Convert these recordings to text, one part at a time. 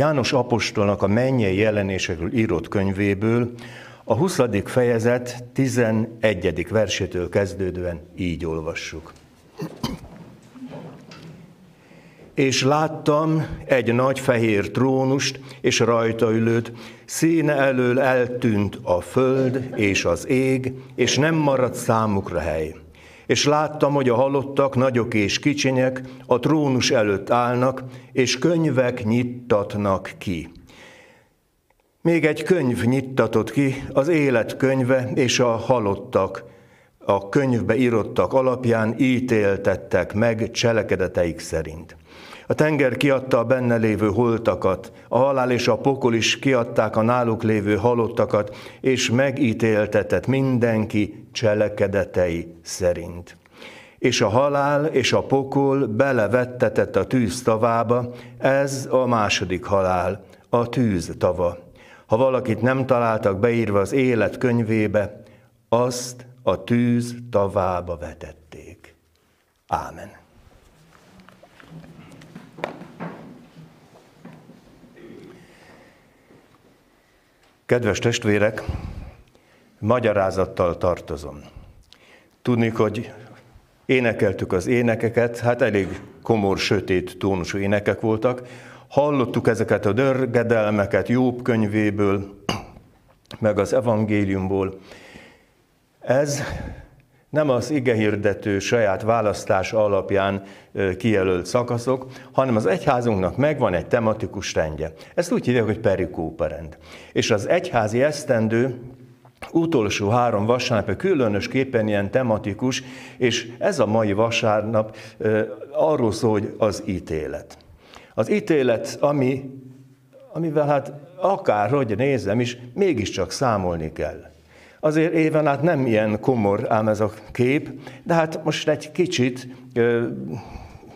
János apostolnak a mennyei jelenésekről írott könyvéből, a 20. fejezet 11. versétől kezdődően így olvassuk. És láttam egy nagy fehér trónust, és rajta ülőt, színe elől eltűnt a föld és az ég, és nem maradt számukra hely. És láttam, hogy a halottak, nagyok és kicsinyek a trónus előtt állnak, és könyvek nyittatnak ki. Még egy könyv nyittatott ki, az élet könyve és a halottak, a könyvbe írottak alapján ítéltettek meg cselekedeteik szerint. A tenger kiadta a benne lévő holtakat, a halál és a pokol is kiadták a náluk lévő halottakat, és megítéltetett mindenki cselekedetei szerint. És a halál és a pokol belevettetett a tűz tavába, ez a második halál, a tűz tava. Ha valakit nem találtak beírva az élet könyvébe, azt a tűz tavába vetették. Ámen. Kedves testvérek, magyarázattal tartozom. Tudni, hogy énekeltük az énekeket, hát elég komor, sötét tónusú énekek voltak. Hallottuk ezeket a dörgedelmeket Jobb könyvéből, meg az evangéliumból. Ez nem az igehirdető saját választás alapján kijelölt szakaszok, hanem az egyházunknak megvan egy tematikus rendje. Ezt úgy hívják, hogy perikóparend. És az egyházi esztendő utolsó három vasárnap különösképpen ilyen tematikus, és ez a mai vasárnap arról szól, hogy az ítélet. Az ítélet, ami, amivel hát akárhogy nézem is, mégiscsak számolni kell. Azért éven át nem ilyen komor ám ez a kép, de hát most egy kicsit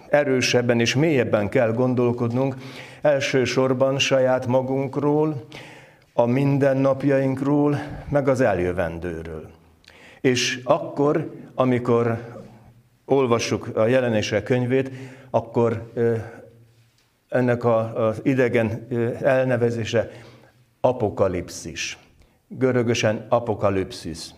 erősebben és mélyebben kell gondolkodnunk, elsősorban saját magunkról, a mindennapjainkról, meg az eljövendőről. És akkor, amikor olvassuk a jelenések könyvét, akkor ennek az idegen elnevezése apokalipszis görögösen apokalipszis.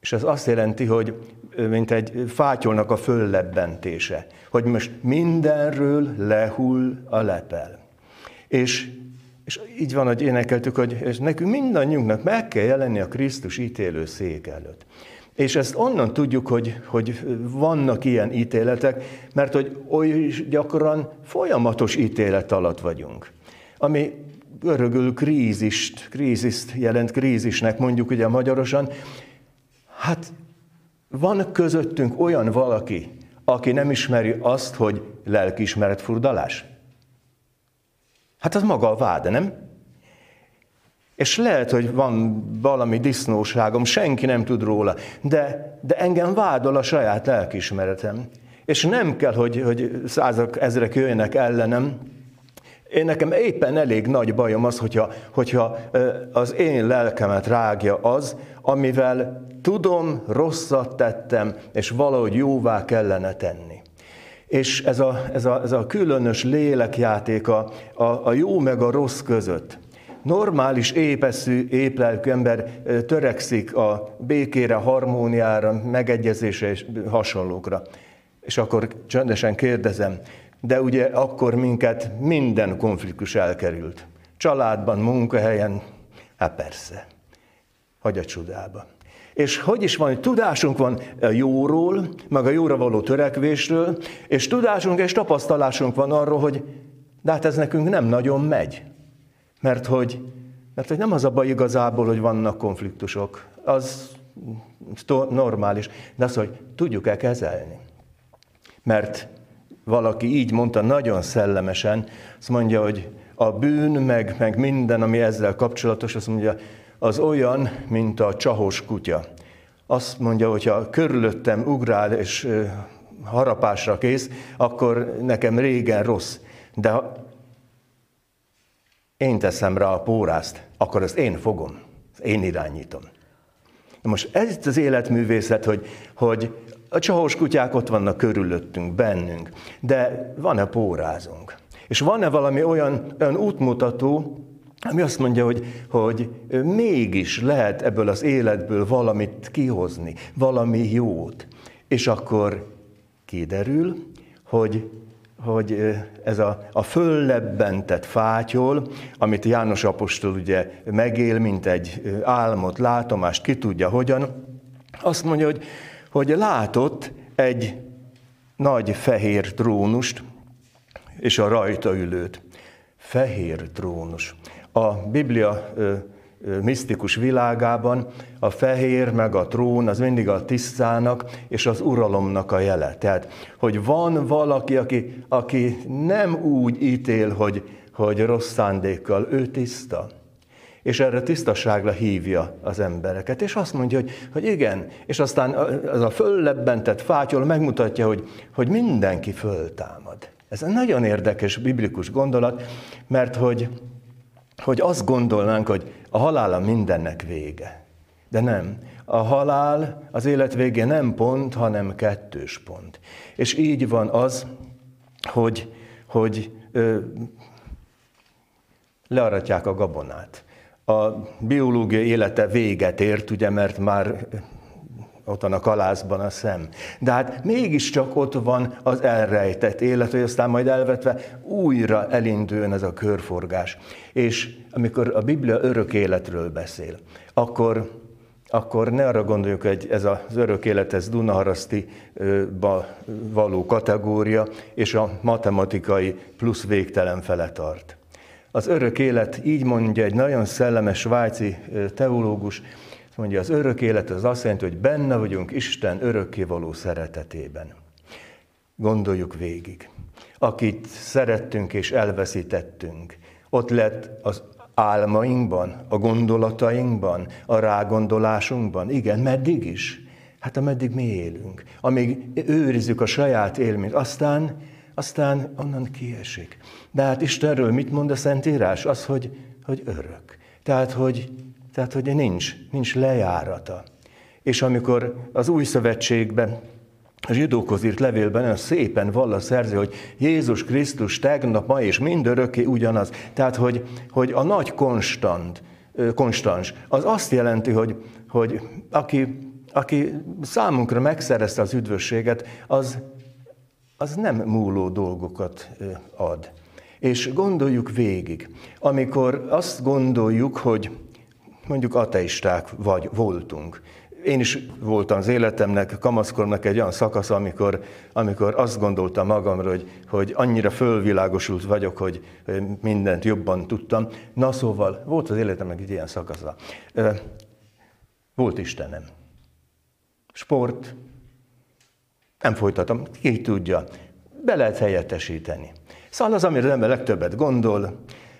És ez azt jelenti, hogy mint egy fátyolnak a föllebbentése, hogy most mindenről lehull a lepel. És, és így van, hogy énekeltük, hogy és nekünk mindannyiunknak meg kell jelenni a Krisztus ítélő szék előtt. És ezt onnan tudjuk, hogy, hogy vannak ilyen ítéletek, mert hogy oly gyakran folyamatos ítélet alatt vagyunk. Ami görögül krízist, krízist jelent, krízisnek mondjuk ugye magyarosan. Hát van közöttünk olyan valaki, aki nem ismeri azt, hogy lelkiismeret furdalás? Hát az maga a vád, nem? És lehet, hogy van valami disznóságom, senki nem tud róla, de, de engem vádol a saját lelkiismeretem. És nem kell, hogy, hogy százak, ezrek jöjjenek ellenem, én nekem éppen elég nagy bajom az, hogyha, hogyha az én lelkemet rágja az, amivel tudom, rosszat tettem, és valahogy jóvá kellene tenni. És ez a, ez a, ez a különös lélekjáték a, a, a jó meg a rossz között. Normális, épeszű, éplelkű ember törekszik a békére, harmóniára, megegyezésre és hasonlókra. És akkor csöndesen kérdezem, de ugye akkor minket minden konfliktus elkerült. Családban, munkahelyen, hát persze, hagy a csodába. És hogy is van, hogy tudásunk van a jóról, meg a jóra való törekvésről, és tudásunk és tapasztalásunk van arról, hogy de hát ez nekünk nem nagyon megy. Mert hogy, mert hogy nem az a baj igazából, hogy vannak konfliktusok, az normális, de az, hogy tudjuk-e kezelni. Mert valaki így mondta nagyon szellemesen, azt mondja, hogy a bűn, meg, meg minden, ami ezzel kapcsolatos, azt mondja, az olyan, mint a csahos kutya. Azt mondja, hogy ha körülöttem ugrál és harapásra kész, akkor nekem régen rossz. De ha én teszem rá a pórázt, akkor ezt én fogom, én irányítom. Most ez itt az életművészet, hogy, hogy a csahos kutyák ott vannak körülöttünk, bennünk, de van-e pórázunk? És van-e valami olyan, olyan útmutató, ami azt mondja, hogy, hogy mégis lehet ebből az életből valamit kihozni, valami jót. És akkor kiderül, hogy, hogy ez a, a föllebbentett fátyol, amit János Apostol ugye megél, mint egy álmot, látomást, ki tudja hogyan, azt mondja, hogy, hogy látott egy nagy fehér trónust, és a rajta ülőt. Fehér trónus. A Biblia misztikus világában a fehér meg a trón az mindig a tisztának és az uralomnak a jele. Tehát, hogy van valaki, aki, aki nem úgy ítél, hogy, hogy rossz szándékkal, ő tiszta. És erre tisztaságra hívja az embereket. És azt mondja, hogy, hogy igen, és aztán ez a föllebbentett fátyol megmutatja, hogy, hogy mindenki föltámad. Ez egy nagyon érdekes biblikus gondolat, mert hogy, hogy azt gondolnánk, hogy a halál a mindennek vége. De nem. A halál az élet vége nem pont, hanem kettős pont. És így van az, hogy, hogy ö, learatják a gabonát. A biológia élete véget ért, ugye, mert már ott van a kalászban a szem. De hát mégiscsak ott van az elrejtett élet, hogy aztán majd elvetve újra elinduljon ez a körforgás. És amikor a Biblia örök életről beszél, akkor, akkor ne arra gondoljuk, hogy ez az örök élet, ez Dunaharaszti való kategória, és a matematikai plusz végtelen fele tart. Az örök élet, így mondja egy nagyon szellemes svájci teológus, Mondja, az örök élet az azt jelenti, hogy benne vagyunk Isten örökkévaló szeretetében. Gondoljuk végig. Akit szerettünk és elveszítettünk, ott lett az álmainkban, a gondolatainkban, a rágondolásunkban. Igen, meddig is? Hát ameddig mi élünk, amíg őrizzük a saját élményt, aztán, aztán onnan kiesik. De hát Istenről mit mond a Szentírás? Az, hogy, hogy örök. Tehát, hogy tehát, hogy nincs, nincs lejárata. És amikor az új szövetségben, a zsidókhoz írt levélben olyan szépen vall a szerző, hogy Jézus Krisztus tegnap, ma és mindörökké ugyanaz. Tehát, hogy, hogy a nagy konstant, konstans, az azt jelenti, hogy, hogy aki, aki számunkra megszerezte az üdvösséget, az, az nem múló dolgokat ad. És gondoljuk végig, amikor azt gondoljuk, hogy mondjuk ateisták vagy voltunk. Én is voltam az életemnek, kamaszkornak egy olyan szakasz, amikor, amikor azt gondoltam magamra, hogy, hogy annyira fölvilágosult vagyok, hogy mindent jobban tudtam. Na szóval, volt az életemnek egy ilyen szakasza. Volt Istenem. Sport, nem folytatom, ki tudja, be lehet helyettesíteni. Szóval az, amire az ember legtöbbet gondol,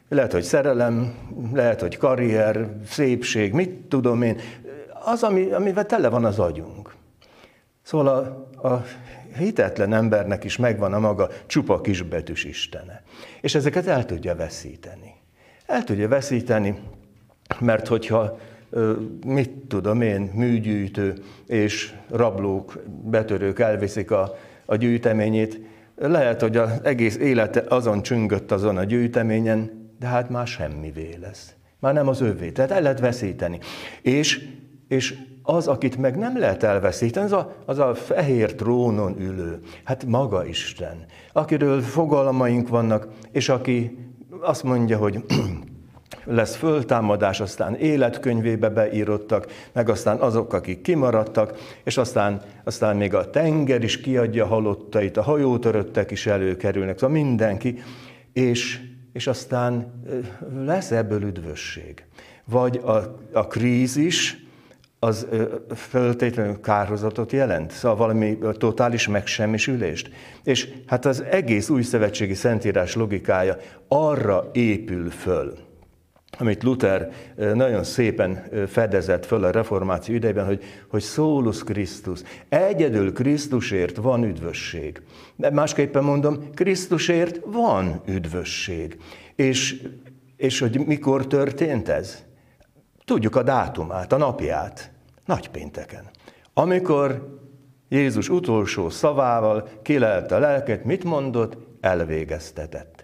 lehet, hogy szerelem, lehet, hogy karrier, szépség, mit tudom én. Az, ami, amivel tele van az agyunk. Szóval a, a hitetlen embernek is megvan a maga csupa kisbetűs Istene. És ezeket el tudja veszíteni. El tudja veszíteni, mert hogyha mit tudom én, műgyűjtő és rablók, betörők elviszik a, a gyűjteményét, lehet, hogy az egész élete azon csüngött azon a gyűjteményen, de hát már semmivé lesz. Már nem az övé, tehát el lehet veszíteni. És, és az, akit meg nem lehet elveszíteni, az a, az a fehér trónon ülő, hát maga Isten, akiről fogalmaink vannak, és aki azt mondja, hogy lesz föltámadás, aztán életkönyvébe beírottak, meg aztán azok, akik kimaradtak, és aztán, aztán még a tenger is kiadja halottait, a hajótöröttek is előkerülnek, szóval mindenki, és és aztán lesz ebből üdvösség. Vagy a, a krízis, az föltétlenül kárhozatot jelent, szóval valami totális megsemmisülést. És hát az egész új szövetségi szentírás logikája arra épül föl, amit Luther nagyon szépen fedezett föl a reformáció idejében, hogy, hogy szólus Krisztus. Egyedül Krisztusért van üdvösség. De másképpen mondom, Krisztusért van üdvösség. És, és hogy mikor történt ez? Tudjuk a dátumát, a napját. Nagypénteken. Amikor Jézus utolsó szavával kilelt a lelket, mit mondott? Elvégeztetett.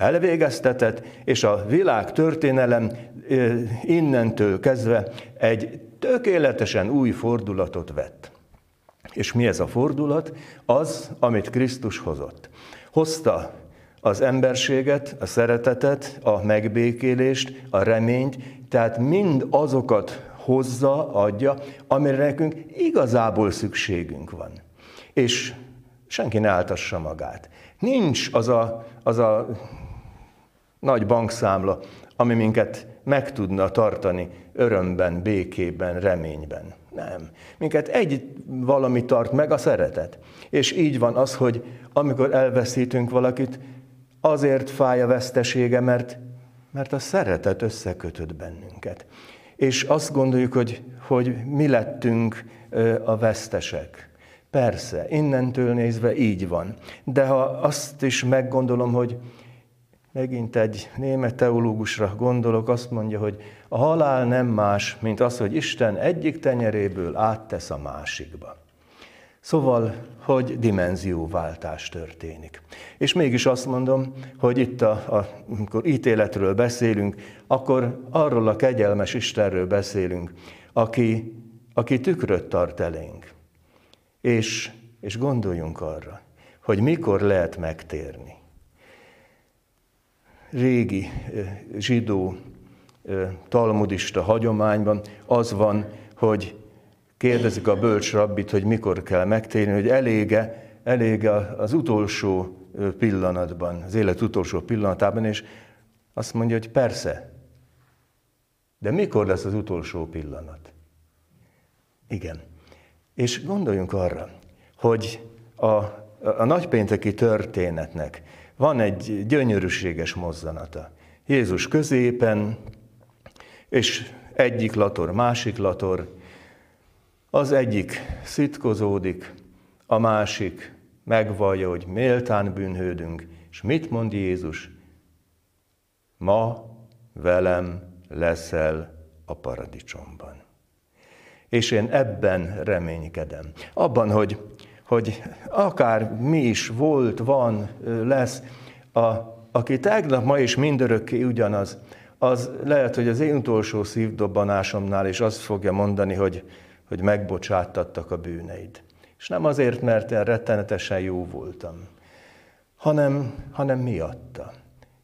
Elvégeztetett, és a világ történelem innentől kezdve egy tökéletesen új fordulatot vett. És mi ez a fordulat? Az, amit Krisztus hozott. Hozta az emberséget, a szeretetet, a megbékélést, a reményt, tehát mind azokat hozza, adja, amire nekünk igazából szükségünk van. És senki ne áltassa magát. Nincs az a, az a nagy bankszámla, ami minket meg tudna tartani örömben, békében, reményben. Nem. Minket egy valami tart meg, a szeretet. És így van az, hogy amikor elveszítünk valakit, azért fáj a vesztesége, mert, mert a szeretet összekötött bennünket. És azt gondoljuk, hogy, hogy mi lettünk a vesztesek. Persze, innentől nézve így van. De ha azt is meggondolom, hogy megint egy német teológusra gondolok, azt mondja, hogy a halál nem más, mint az, hogy Isten egyik tenyeréből áttesz a másikba. Szóval, hogy dimenzióváltás történik. És mégis azt mondom, hogy itt, a, a, amikor ítéletről beszélünk, akkor arról a kegyelmes Istenről beszélünk, aki, aki tükröt tart elénk. És, és gondoljunk arra, hogy mikor lehet megtérni. Régi zsidó talmudista hagyományban az van, hogy kérdezik a bölcs rabbit, hogy mikor kell megtérni, hogy elége, elége az utolsó pillanatban, az élet utolsó pillanatában, és azt mondja, hogy persze, de mikor lesz az utolsó pillanat? Igen. És gondoljunk arra, hogy a, a nagypénteki történetnek van egy gyönyörűséges mozzanata. Jézus középen, és egyik lator, másik lator, az egyik szitkozódik, a másik megvallja, hogy méltán bűnhődünk, és mit mond Jézus? Ma velem leszel a paradicsomban. És én ebben reménykedem. Abban, hogy, hogy akár mi is volt, van, lesz, a, aki tegnap, ma is mindörökké ugyanaz, az lehet, hogy az én utolsó szívdobbanásomnál is azt fogja mondani, hogy hogy megbocsáttattak a bűneid. És nem azért, mert én rettenetesen jó voltam, hanem, hanem miatta.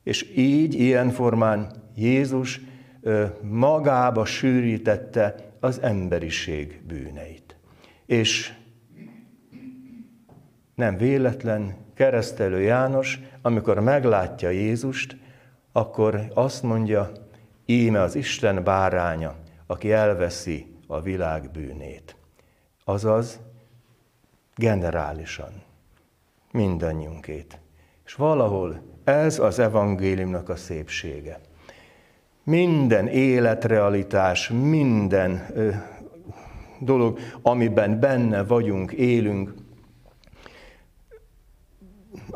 És így, ilyen formán Jézus magába sűrítette az emberiség bűneit. És nem véletlen, keresztelő János, amikor meglátja Jézust, akkor azt mondja, íme az Isten báránya, aki elveszi a világ bűnét. Azaz generálisan mindannyiunkét. És valahol ez az evangéliumnak a szépsége. Minden életrealitás, minden ö, dolog, amiben benne vagyunk, élünk,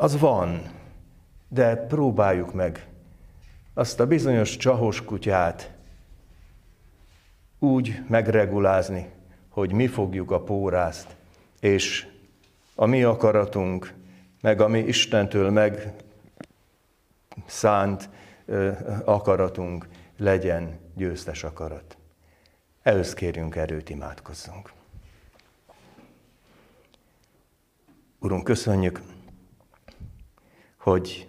az van, de próbáljuk meg azt a bizonyos csahos kutyát úgy megregulázni, hogy mi fogjuk a pórázt, és a mi akaratunk, meg a mi Istentől meg szánt akaratunk legyen győztes akarat. Ehhez kérjünk erőt, imádkozzunk. Urunk, köszönjük, hogy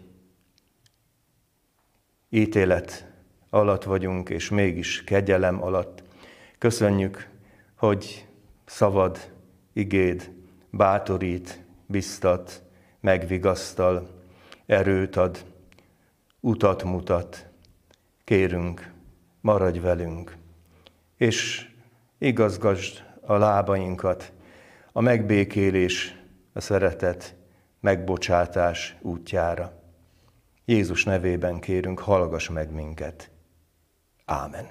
ítélet alatt vagyunk, és mégis kegyelem alatt Köszönjük, hogy szavad, igéd bátorít, biztat, megvigasztal, erőt ad, utat mutat. Kérünk, maradj velünk, és igazgasd a lábainkat a megbékélés, a szeretet, megbocsátás útjára. Jézus nevében kérünk, hallgass meg minket. Ámen.